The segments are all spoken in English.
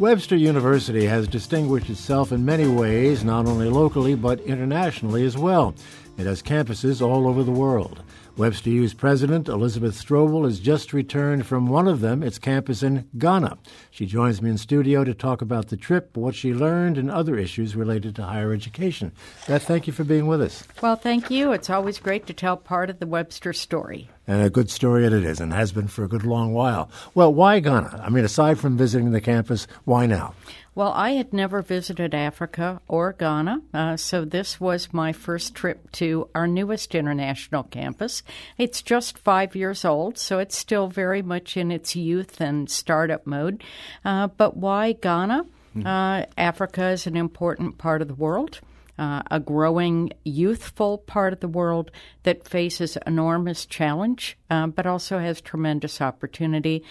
Webster University has distinguished itself in many ways, not only locally but internationally as well. It has campuses all over the world. Webster U's president, Elizabeth Stroble, has just returned from one of them, its campus in Ghana. She joins me in studio to talk about the trip, what she learned, and other issues related to higher education. Beth, thank you for being with us. Well, thank you. It's always great to tell part of the Webster story. And a good story it is, and has been for a good long while. Well, why Ghana? I mean, aside from visiting the campus, why now? Well, I had never visited Africa or Ghana, uh, so this was my first trip to our newest international campus. It's just five years old, so it's still very much in its youth and startup mode. Uh, but why Ghana? Mm-hmm. Uh, Africa is an important part of the world. Uh, a growing youthful part of the world that faces enormous challenge, uh, but also has tremendous opportunity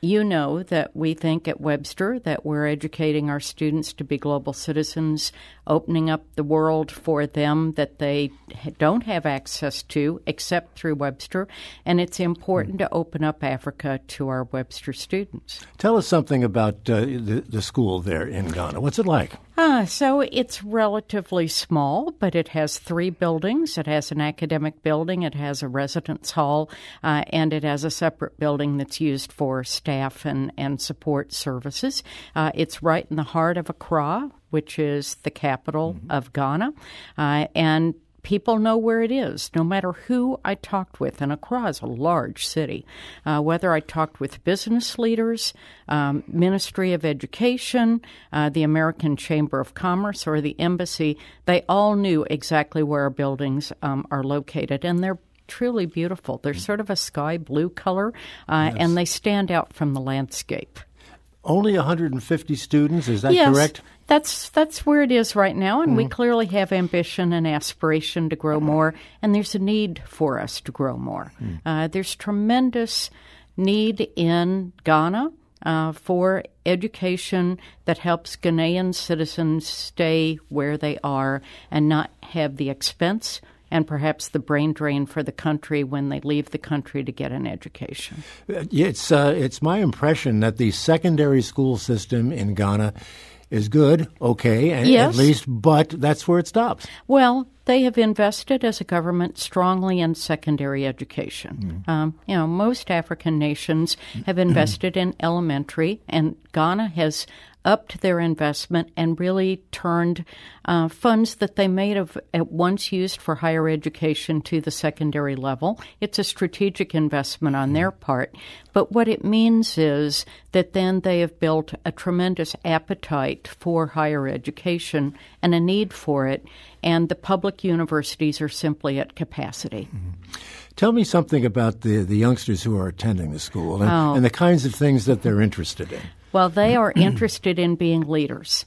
you know that we think at Webster that we're educating our students to be global citizens, opening up the world for them that they don't have access to except through Webster, and it's important to open up Africa to our Webster students. Tell us something about uh, the, the school there in Ghana. What's it like? Uh, so it's relatively small, but it has three buildings. It has an academic building, it has a residence hall, uh, and it has a separate building that's used for staff and, and support services. Uh, it's right in the heart of Accra, which is the capital mm-hmm. of Ghana. Uh, and people know where it is, no matter who I talked with. And Accra is a large city. Uh, whether I talked with business leaders, um, Ministry of Education, uh, the American Chamber of Commerce, or the embassy, they all knew exactly where our buildings um, are located. And they're truly beautiful. They're sort of a sky blue color, uh, yes. and they stand out from the landscape. Only 150 students, is that yes, correct? That's that's where it is right now, and mm. we clearly have ambition and aspiration to grow more, and there's a need for us to grow more. Mm. Uh, there's tremendous need in Ghana uh, for education that helps Ghanaian citizens stay where they are and not have the expense and perhaps the brain drain for the country when they leave the country to get an education. It's uh, it's my impression that the secondary school system in Ghana is good, okay, and, yes. at least, but that's where it stops. Well, they have invested as a government strongly in secondary education. Mm. Um, you know, most African nations have invested in elementary, and Ghana has upped their investment and really turned uh, funds that they may have at once used for higher education to the secondary level. It's a strategic investment on their part. But what it means is that then they have built a tremendous appetite for higher education and a need for it, and the public universities are simply at capacity. Mm-hmm. Tell me something about the, the youngsters who are attending the school and, oh. and the kinds of things that they're interested in. Well, they are interested in being leaders.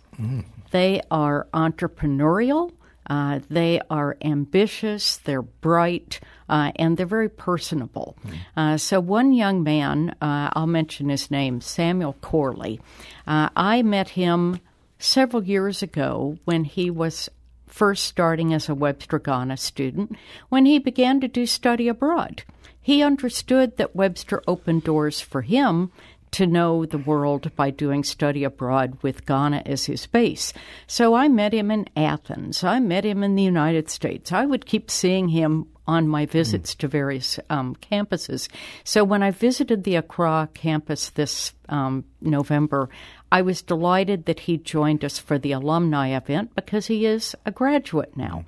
They are entrepreneurial. Uh, they are ambitious, they're bright, uh, and they're very personable. Uh, so, one young man, uh, I'll mention his name, Samuel Corley. Uh, I met him several years ago when he was first starting as a Webster Ghana student, when he began to do study abroad. He understood that Webster opened doors for him to know the world by doing study abroad with Ghana as his base. So I met him in Athens. I met him in the United States. I would keep seeing him on my visits mm. to various um, campuses. So when I visited the Accra campus this um, November, I was delighted that he joined us for the alumni event because he is a graduate now.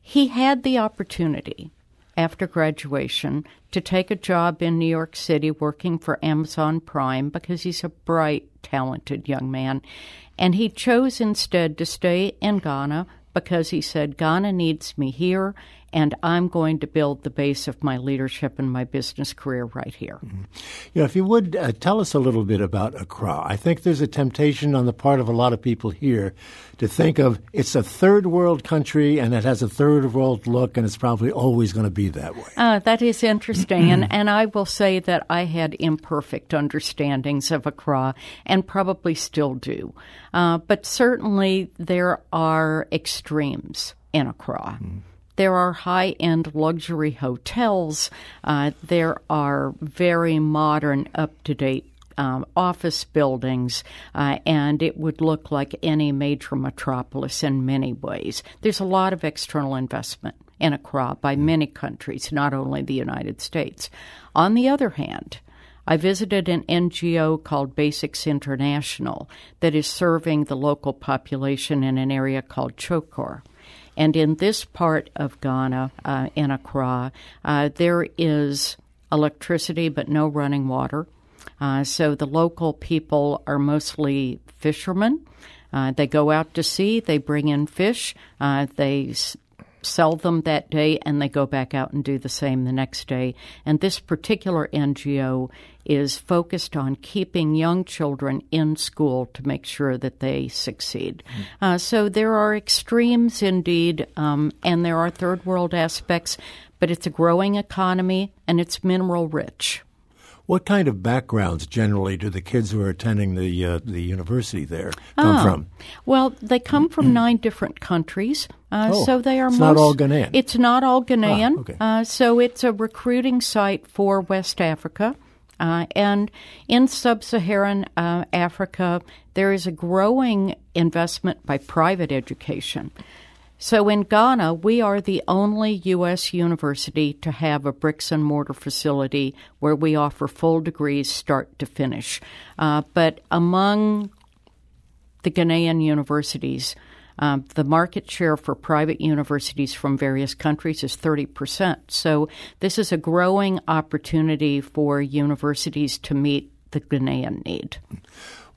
He had the opportunity after graduation to take a job in New York City working for Amazon Prime because he's a bright, talented young man. And he chose instead to stay in Ghana because he said, Ghana needs me here and I'm going to build the base of my leadership and my business career right here. Mm-hmm. You know, if you would uh, tell us a little bit about Accra. I think there's a temptation on the part of a lot of people here to think of it's a third world country and it has a third world look, and it's probably always going to be that way. Uh, that is interesting, and, and I will say that I had imperfect understandings of Accra and probably still do. Uh, but certainly there are extremes in Accra. Mm. There are high end luxury hotels. Uh, there are very modern, up to date um, office buildings, uh, and it would look like any major metropolis in many ways. There's a lot of external investment in Accra by many countries, not only the United States. On the other hand, I visited an NGO called Basics International that is serving the local population in an area called Chorkor. And in this part of Ghana, uh, in Accra, uh, there is electricity but no running water. Uh, so the local people are mostly fishermen. Uh, they go out to sea, they bring in fish, uh, they sell them that day, and they go back out and do the same the next day. And this particular NGO is focused on keeping young children in school to make sure that they succeed. Mm. Uh, so there are extremes indeed, um, and there are third world aspects, but it's a growing economy and it's mineral rich. What kind of backgrounds generally do the kids who are attending the uh, the university there come oh. from? Well, they come from nine different countries, uh, oh, so they are. It's most, not all Ghanaian. It's not all Ghanaian. Ah, okay. uh, so it's a recruiting site for West Africa. Uh, and in sub Saharan uh, Africa, there is a growing investment by private education. So in Ghana, we are the only U.S. university to have a bricks and mortar facility where we offer full degrees start to finish. Uh, but among the Ghanaian universities, um, the market share for private universities from various countries is 30%. So this is a growing opportunity for universities to meet the Ghanaian need.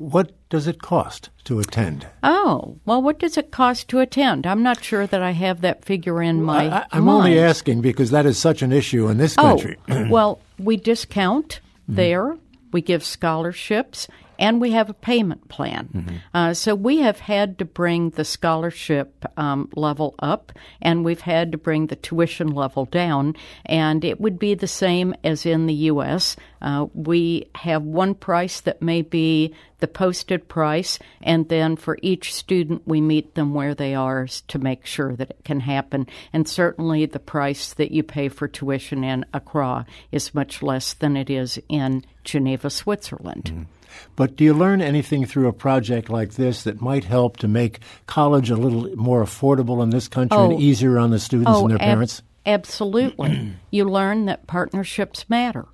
What does it cost to attend? Oh, well, what does it cost to attend? I'm not sure that I have that figure in my I, am only asking because that is such an issue in this country. Oh, well, we discount mm-hmm. there. We give scholarships and we have a payment plan. Mm-hmm. Uh, so we have had to bring the scholarship um, level up, and we've had to bring the tuition level down. And it would be the same as in the U.S. Uh, we have one price that may be the posted price, and then for each student, we meet them where they are to make sure that it can happen. And certainly, the price that you pay for tuition in Accra is much less than it is in Geneva, Switzerland. Mm-hmm. But do you learn anything through a project like this that might help to make college a little more affordable in this country oh, and easier on the students oh, and their parents? Ab- absolutely. you learn that partnerships matter.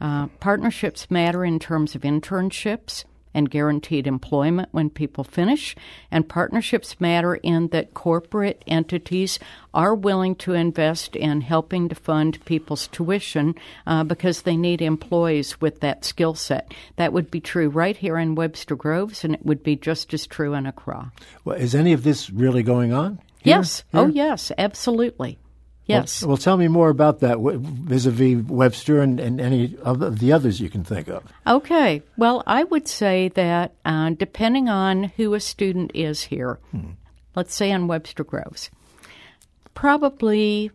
Uh, partnerships matter in terms of internships and guaranteed employment when people finish. And partnerships matter in that corporate entities are willing to invest in helping to fund people's tuition uh, because they need employees with that skill set. That would be true right here in Webster Groves, and it would be just as true in Accra. Well, is any of this really going on? Here? Yes. Here? Oh, yes, absolutely. Yes. Well, well, tell me more about that vis-a-vis Webster and, and, any of the others you can think of. Okay. Well, I would say that uh, depending on who a student is here, hmm. let's say on Webster Groves, probably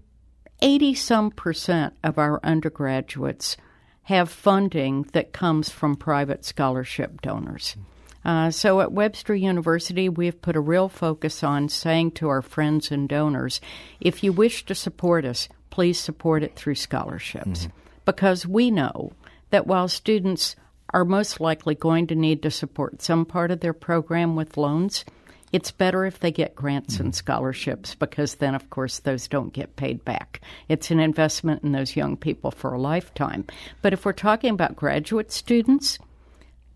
80 some percent of our undergraduates have funding that comes from private scholarship donors. Hmm. Uh, so at Webster University, we've put a real focus on saying to our friends and donors if you wish to support us, please support it through scholarships. Mm-hmm. Because we know that while students are most likely going to need to support some part of their program with loans, it's better if they get grants mm-hmm. and scholarships because then, of course, those don't get paid back. It's an investment in those young people for a lifetime. But if we're talking about graduate students,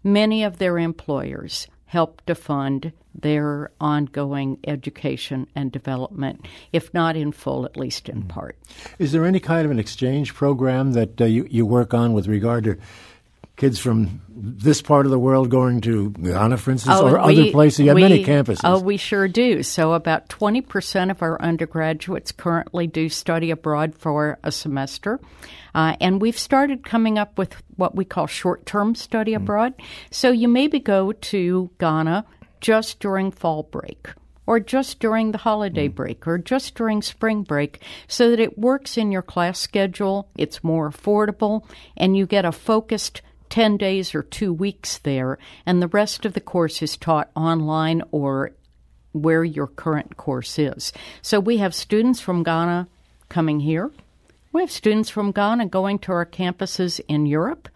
many of their employers help to fund their ongoing education and development, if not in full, at least in mm. part. Is there any kind of an exchange program that uh, you, you work on with regard to kids from this part of the world going to Ghana, for instance, Oh, or we- other places? You have we- many campuses. Oh, we sure do. So, about 20% of our undergraduates currently do study abroad for a semester. Uh, and we've started coming up with what we call short term study abroad. So, you maybe go to Ghana just during fall break. Or just during the holiday break, or just during spring break, so that it works in your class schedule, it's more affordable, and you get a focused 10 days or two weeks there, and the rest of the course is taught online or where your current course is. So we have students from Ghana coming here. We have students from Ghana going to our campuses in Europe.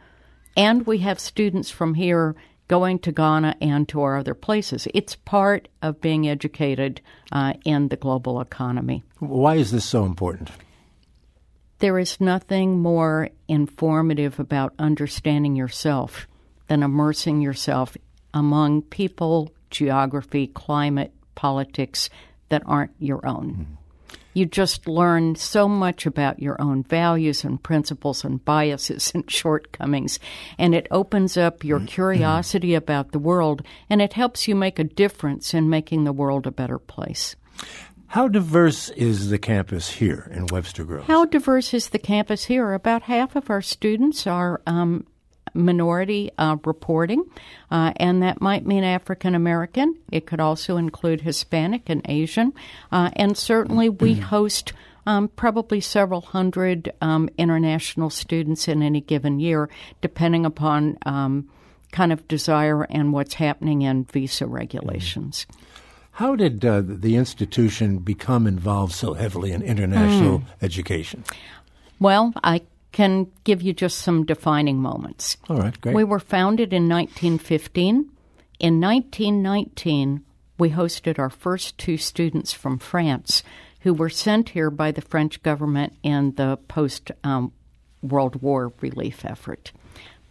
And we have students from here going to Ghana and to our other places. It's part of being educated uh, in the global economy. Why is this so important? There is nothing more informative about understanding yourself than immersing yourself among people, geography, climate, politics that aren't your own. You just learn so much about your own values and principles and biases and shortcomings, and it opens up your mm-hmm. curiosity about the world and it helps you make a difference in making the world a better place. How diverse is the campus here in Webster Groves? How diverse is the campus here? About half of our students are um, minority uh, reporting, uh, and that might mean African American. It could also include Hispanic and Asian. Uh, and certainly, we host um, probably several hundred um, international students in any given year, depending upon um, kind of desire and what's happening in visa regulations. How did uh, the institution become involved so heavily in international education? Well, I can give you just some defining moments. All right, great. We were founded in 1915. In 1919, we hosted our first two students from France who were sent here by the French government in the post um, World War relief effort.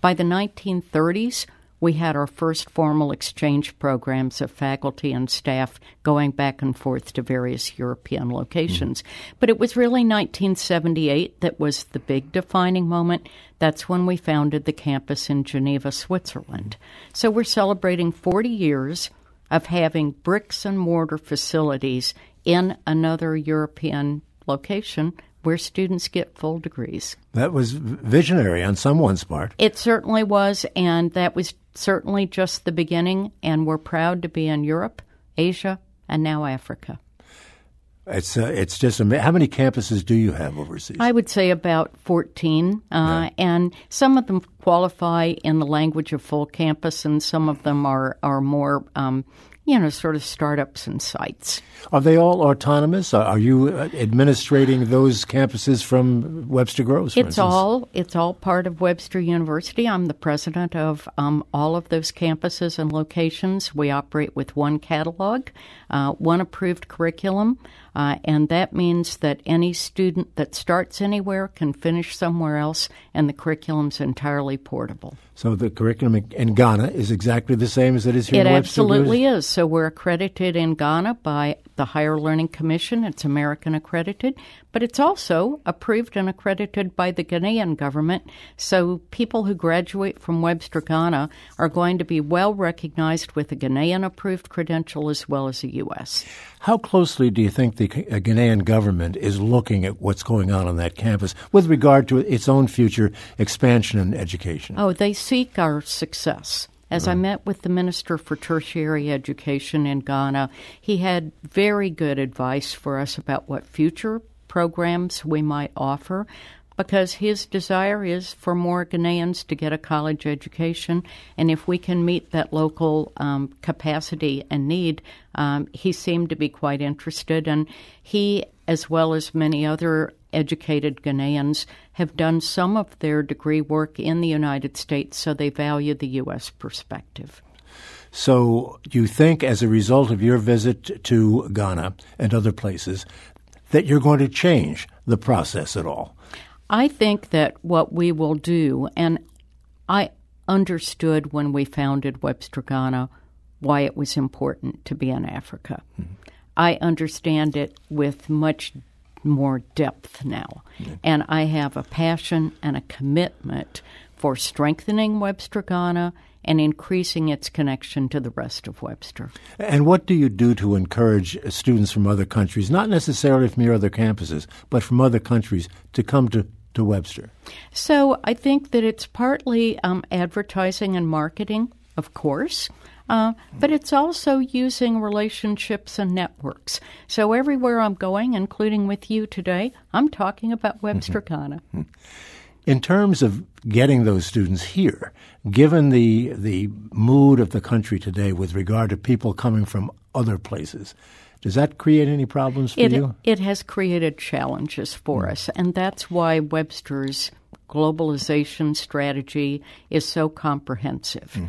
By the 1930s, we had our first formal exchange programs of faculty and staff going back and forth to various European locations. Mm-hmm. But it was really 1978 that was the big defining moment. That's when we founded the campus in Geneva, Switzerland. Mm-hmm. So we're celebrating 40 years of having bricks and mortar facilities in another European location where students get full degrees. that was visionary on someone's part. It certainly was, and that was certainly just the beginning, and we're proud to be in Europe, Asia, and now Africa. It's uh, it's just ama- how many campuses do you have overseas? I would say about 14, uh, and some of them qualify in the language of full campus, and some of them are, are more, um, you know, sort of startups and sites. Are they all autonomous? Are- you uh, administrating those campuses from Webster Groves? It's instance? all it's all part of Webster University. I'm the president of um, all of those campuses and locations. We operate with one catalog, uh, one approved curriculum, uh, and that means that any student that starts anywhere can finish somewhere else, and the curriculum's entirely portable. So the curriculum in- Ghana is exactly the same as it is here It in Webster Groves? absolutely is. So we're accredited in Ghana by the Higher Learning Commission. It's American accredited, but it's also approved and accredited by the Ghanaian government. So people who graduate from Webster, Ghana are going to be well recognized with a Ghanaian approved credential as well as a U.S. How closely do you think the uh, Ghanaian government is looking at what's going on on that campus with regard to its own future expansion and education? Oh, they seek our success. As I met with the Minister for Tertiary Education in Ghana, he had very good advice for us about what future programs we might offer because his desire is for more Ghanaians to get a college education. And if we can meet that local um, capacity and need, um, he seemed to be quite interested. And he, as well as many other educated Ghanaians, have done some of their degree work in the United States, so they value the U.S. perspective. So you think, as a result of your visit to Ghana and other places, that you're going to change the process at all? I think that what we will do, and I understood when we founded Webster Ghana why it was important to be in Africa. Mm-hmm. I understand it with much more depth now. And I have a passion and a commitment for strengthening Webster Ghana and increasing its connection to the rest of Webster. And what do you do to encourage students from other countries, not necessarily from your other campuses, but from other countries, to come to, to Webster? So I think that it's partly um, advertising and marketing, of course. Uh, but it's also using relationships and networks. So everywhere I'm going, including with you today, I'm talking about Webster mm-hmm. Ghana. In terms of getting those students here, given the the mood of the country today with regard to people coming from other places, does that create any problems for it, you? It has created challenges for mm. us, and that's why Webster's globalization strategy is so comprehensive. Mm.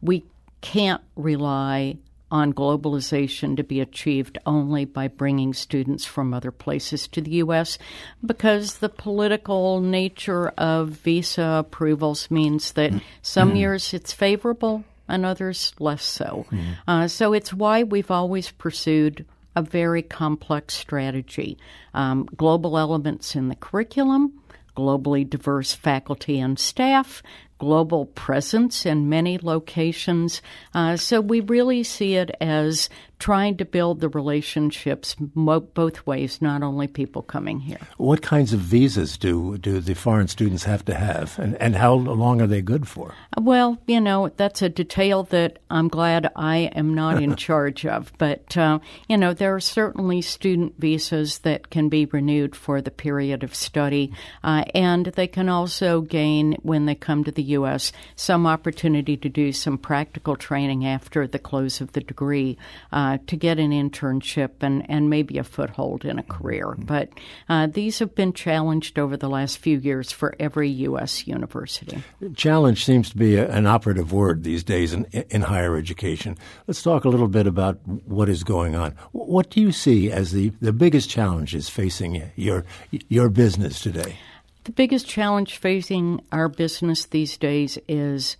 We can't rely on globalization to be achieved only by bringing students from other places to the U.S. because the political nature of visa approvals means that some mm-hmm. years it's favorable and others less so. Mm-hmm. Uh, so it's why we've always pursued a very complex strategy. Um, global elements in the curriculum, globally diverse faculty and staff, global presence in many locations. Uh, so we really see it as trying to build the relationships mo- both ways, not only people coming here. What kinds of visas do, do the foreign students have to have, and, and how long are they good for? Well, you know, that's a detail that I'm glad I am not in charge of. But, uh, you know, there are certainly student visas that can be renewed for the period of study, uh, and they can also gain, when they come to the U.S., some opportunity to do some practical training after the close of the degree. Uh, to get an internship and, and maybe a foothold in a career. But uh, these have been challenged over the last few years for every U.S. university. Challenge seems to be a, an operative word these days in, in higher education. Let's talk a little bit about what is going on. What do you see as the, the biggest challenges facing your, your business today? The biggest challenge facing our business these days is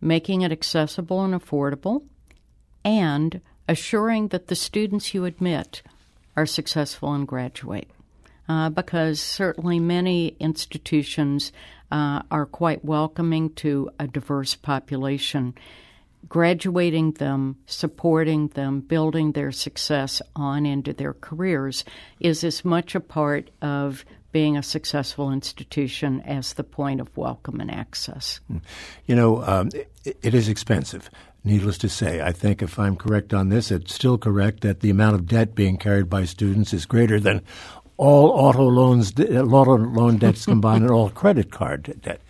making it accessible and affordable and assuring that the students you admit are successful and graduate. Uh, because certainly many institutions uh, are quite welcoming to a diverse population. Graduating them, supporting them, building their success on into their careers is as much a part of being a successful institution as the point of welcome and access. You know, um, it, it is expensive Needless to say, I think if I'm correct on this, it's still correct that the amount of debt being carried by students is greater than all auto loans, auto loan debts combined, and all credit card debt.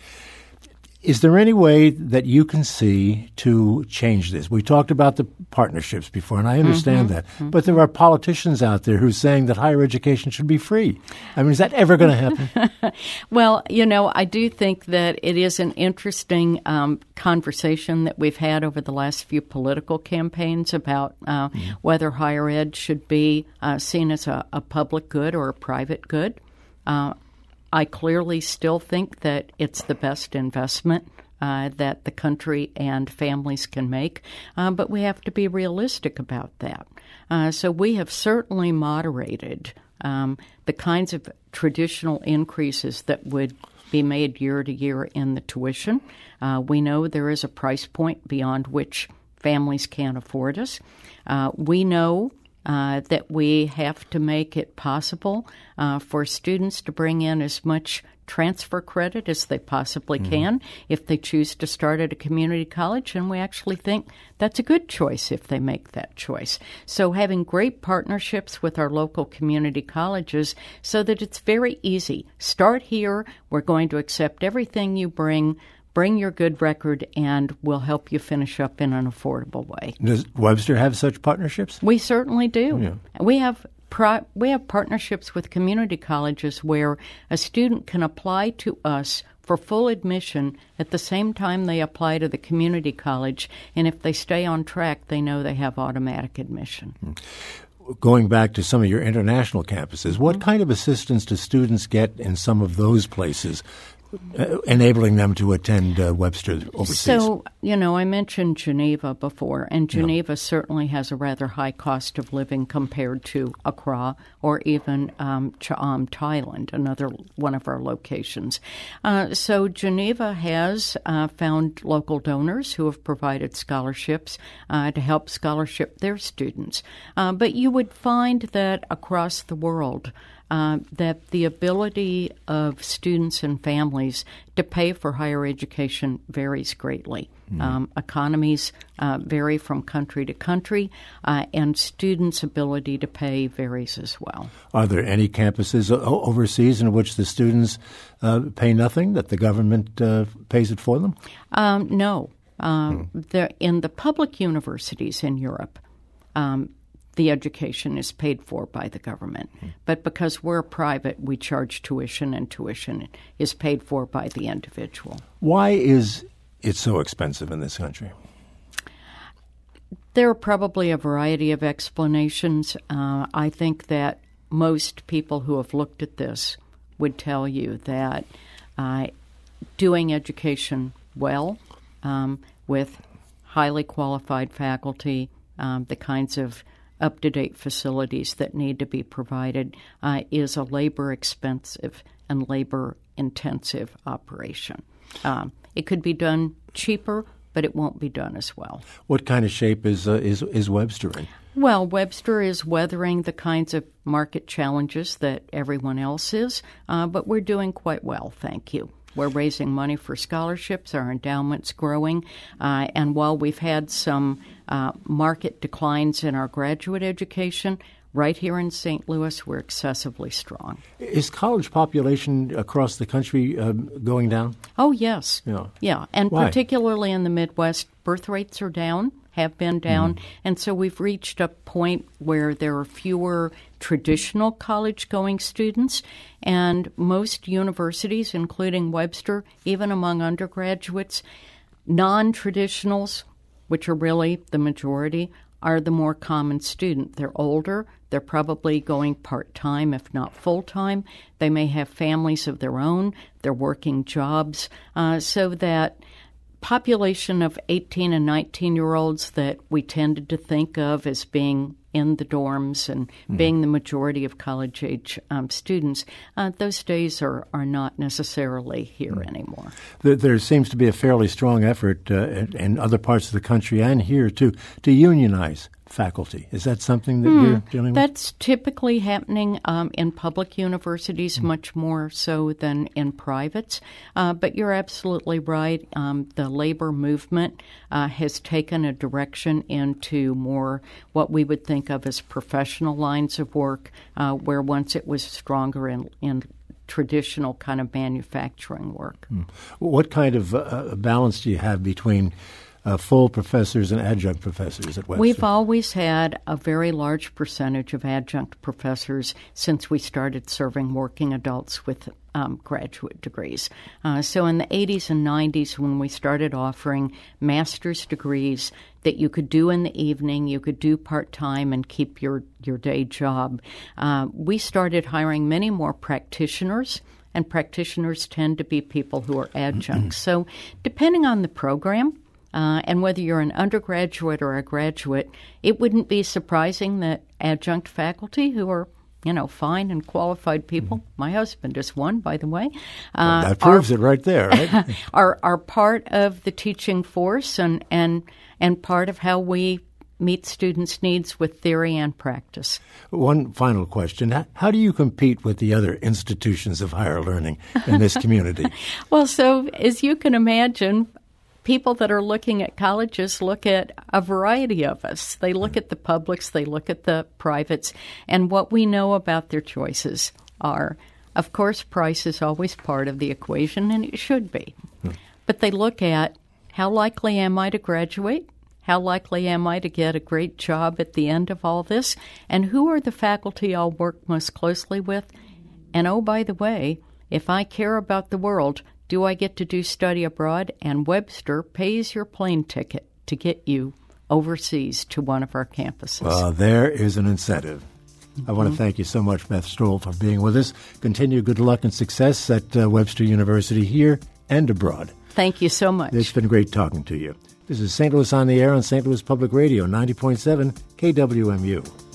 Is there any way that you can see to change this? We talked about the partnerships before, and I understand mm-hmm. that. Mm-hmm. But there are politicians out there who are saying that higher education should be free. I mean, is that ever going to happen? well, you know, I do think that it is an interesting um, conversation that we've had over the last few political campaigns about uh, mm-hmm. whether higher ed should be uh, seen as a, a, public good or a private good. Uh, I clearly still think that it's the best investment uh, that the country and families can make, uh, but we have to be realistic about that. Uh, so we have certainly moderated um, the kinds of traditional increases that would be made year to year in the tuition. Uh, we know there is a price point beyond which families can't afford us. Uh, we know uh, that we have to make it possible uh, for students to bring in as much transfer credit as they possibly mm-hmm. can if they choose to start at a community college. And we actually think that's a good choice if they make that choice. So, having great partnerships with our local community colleges so that it's very easy. Start here. We're going to accept everything you bring bring your good record and we'll help you finish up in an affordable way. Does Webster have such partnerships? We certainly do. Yeah. We have pro- we have partnerships with community colleges where a student can apply to us for full admission at the same time they apply to the community college and if they stay on track they know they have automatic admission. Hmm going back to some of your international campuses, what mm-hmm. kind of assistance do students get in some of those places enabling them to attend uh, Webster overseas? So, you know, I mentioned Geneva before, and Geneva yeah. certainly has a rather high cost of living compared to Accra or even um, Cha-am, Thailand, another one of our locations. Uh, so, Geneva has uh, found local donors who have provided scholarships uh, to help scholarship their students. Uh, but you would find that across the world, uh, that the ability of students and families to pay for higher education varies greatly. Mm-hmm. Um, economies uh, vary from country to country, uh, and students' ability to pay varies as well. Are there any campuses overseas in which the students uh, pay nothing, that the government uh, pays it for them? Um, no. Um, mm. in the public universities in Europe, um, the education is paid for by the government. Mm. But because we're private, we charge tuition, and tuition is paid for by the individual. Why is it so expensive in this country? There are probably a variety of explanations. Uh, I think that most people who have looked at this would tell you that uh, doing education well um, with highly qualified faculty, um, the kinds of up to date facilities that need to be provided uh, is a labor expensive and labor intensive operation. Um, it could be done cheaper, but it won't be done as well. What kind of shape is uh, is is Webster in? Well, Webster is weathering the kinds of market challenges that everyone else is, uh, but we're doing quite well, thank you. We're raising money for scholarships. Our endowment's growing. Uh, and while we've had some uh, market declines in our graduate education, right here in St. Louis, we're excessively strong. Is college population across the country uh, going down? Oh, yes. Yeah. Yeah. And Why? particularly in the Midwest, birth rates are down have been down. Mm. And so we've reached a point where there are fewer traditional college going students, and most universities, including Webster, even among undergraduates, non traditionals, which are really the majority, are the more common student. They're older, they're probably going part time, if not full time. They may have families of their own, they're working jobs, uh, so that population of 18 and 19 year olds that we tended to think of as being in the dorms and mm. being the majority of college age um, students, uh, those days are, are not necessarily here mm. anymore. There, there, seems to be a fairly strong effort uh, in, in other parts of the country and here too to unionize faculty. Is that something that you're hmm. dealing with? That's typically happening um, in public universities mm. much more so than in privates. Uh, but you're absolutely right. Um, the labor movement uh, has taken a direction into more what we would think of as professional lines of work, uh, where once it was stronger in, in traditional kind of manufacturing work. Mm. What kind of uh, balance do you have between uh, full professors and adjunct professors at Webster? We've always had a very large percentage of adjunct professors since we started serving working adults with um, graduate degrees. Uh, so in the 80s and 90s, when we started offering master's degrees that you could do in the evening, you could do part time and keep your, your day job, uh, we started hiring many more practitioners and practitioners tend to be people who are adjuncts. so, depending on the program, uh, and whether you're an undergraduate or a graduate, it wouldn't be surprising that adjunct faculty who are you know, fine and qualified people. Mm-hmm. My husband is one, by the way. Uh, well, that proves are, it right there, right? are are part of the teaching force and and and part of how we meet students' needs with theory and practice. One final question: How do you compete with the other institutions of higher learning in this community? well, so as you can imagine, people that are looking at colleges look at a variety of us. They look at the publics, they look at the privates, and what we know about their choices are, of course, price is always part of the equation, and it should be. Hmm. But they look at how likely am I to graduate? How likely am I to get a great job at the end of all this? And who are the faculty I'll work most closely with? And oh, by the way, if I care about the world, do I get to do study abroad? And Webster pays your plane ticket to get you overseas to one of our campuses. Well, there is an incentive. I want to thank you so much, Beth Stroble, for being with us. Continue good luck and success at uh, Webster University here and abroad. Thank you so much. It's been great talking to you. This is St. Louis on the Air on St. Louis Public Radio, 90.7 KWMU.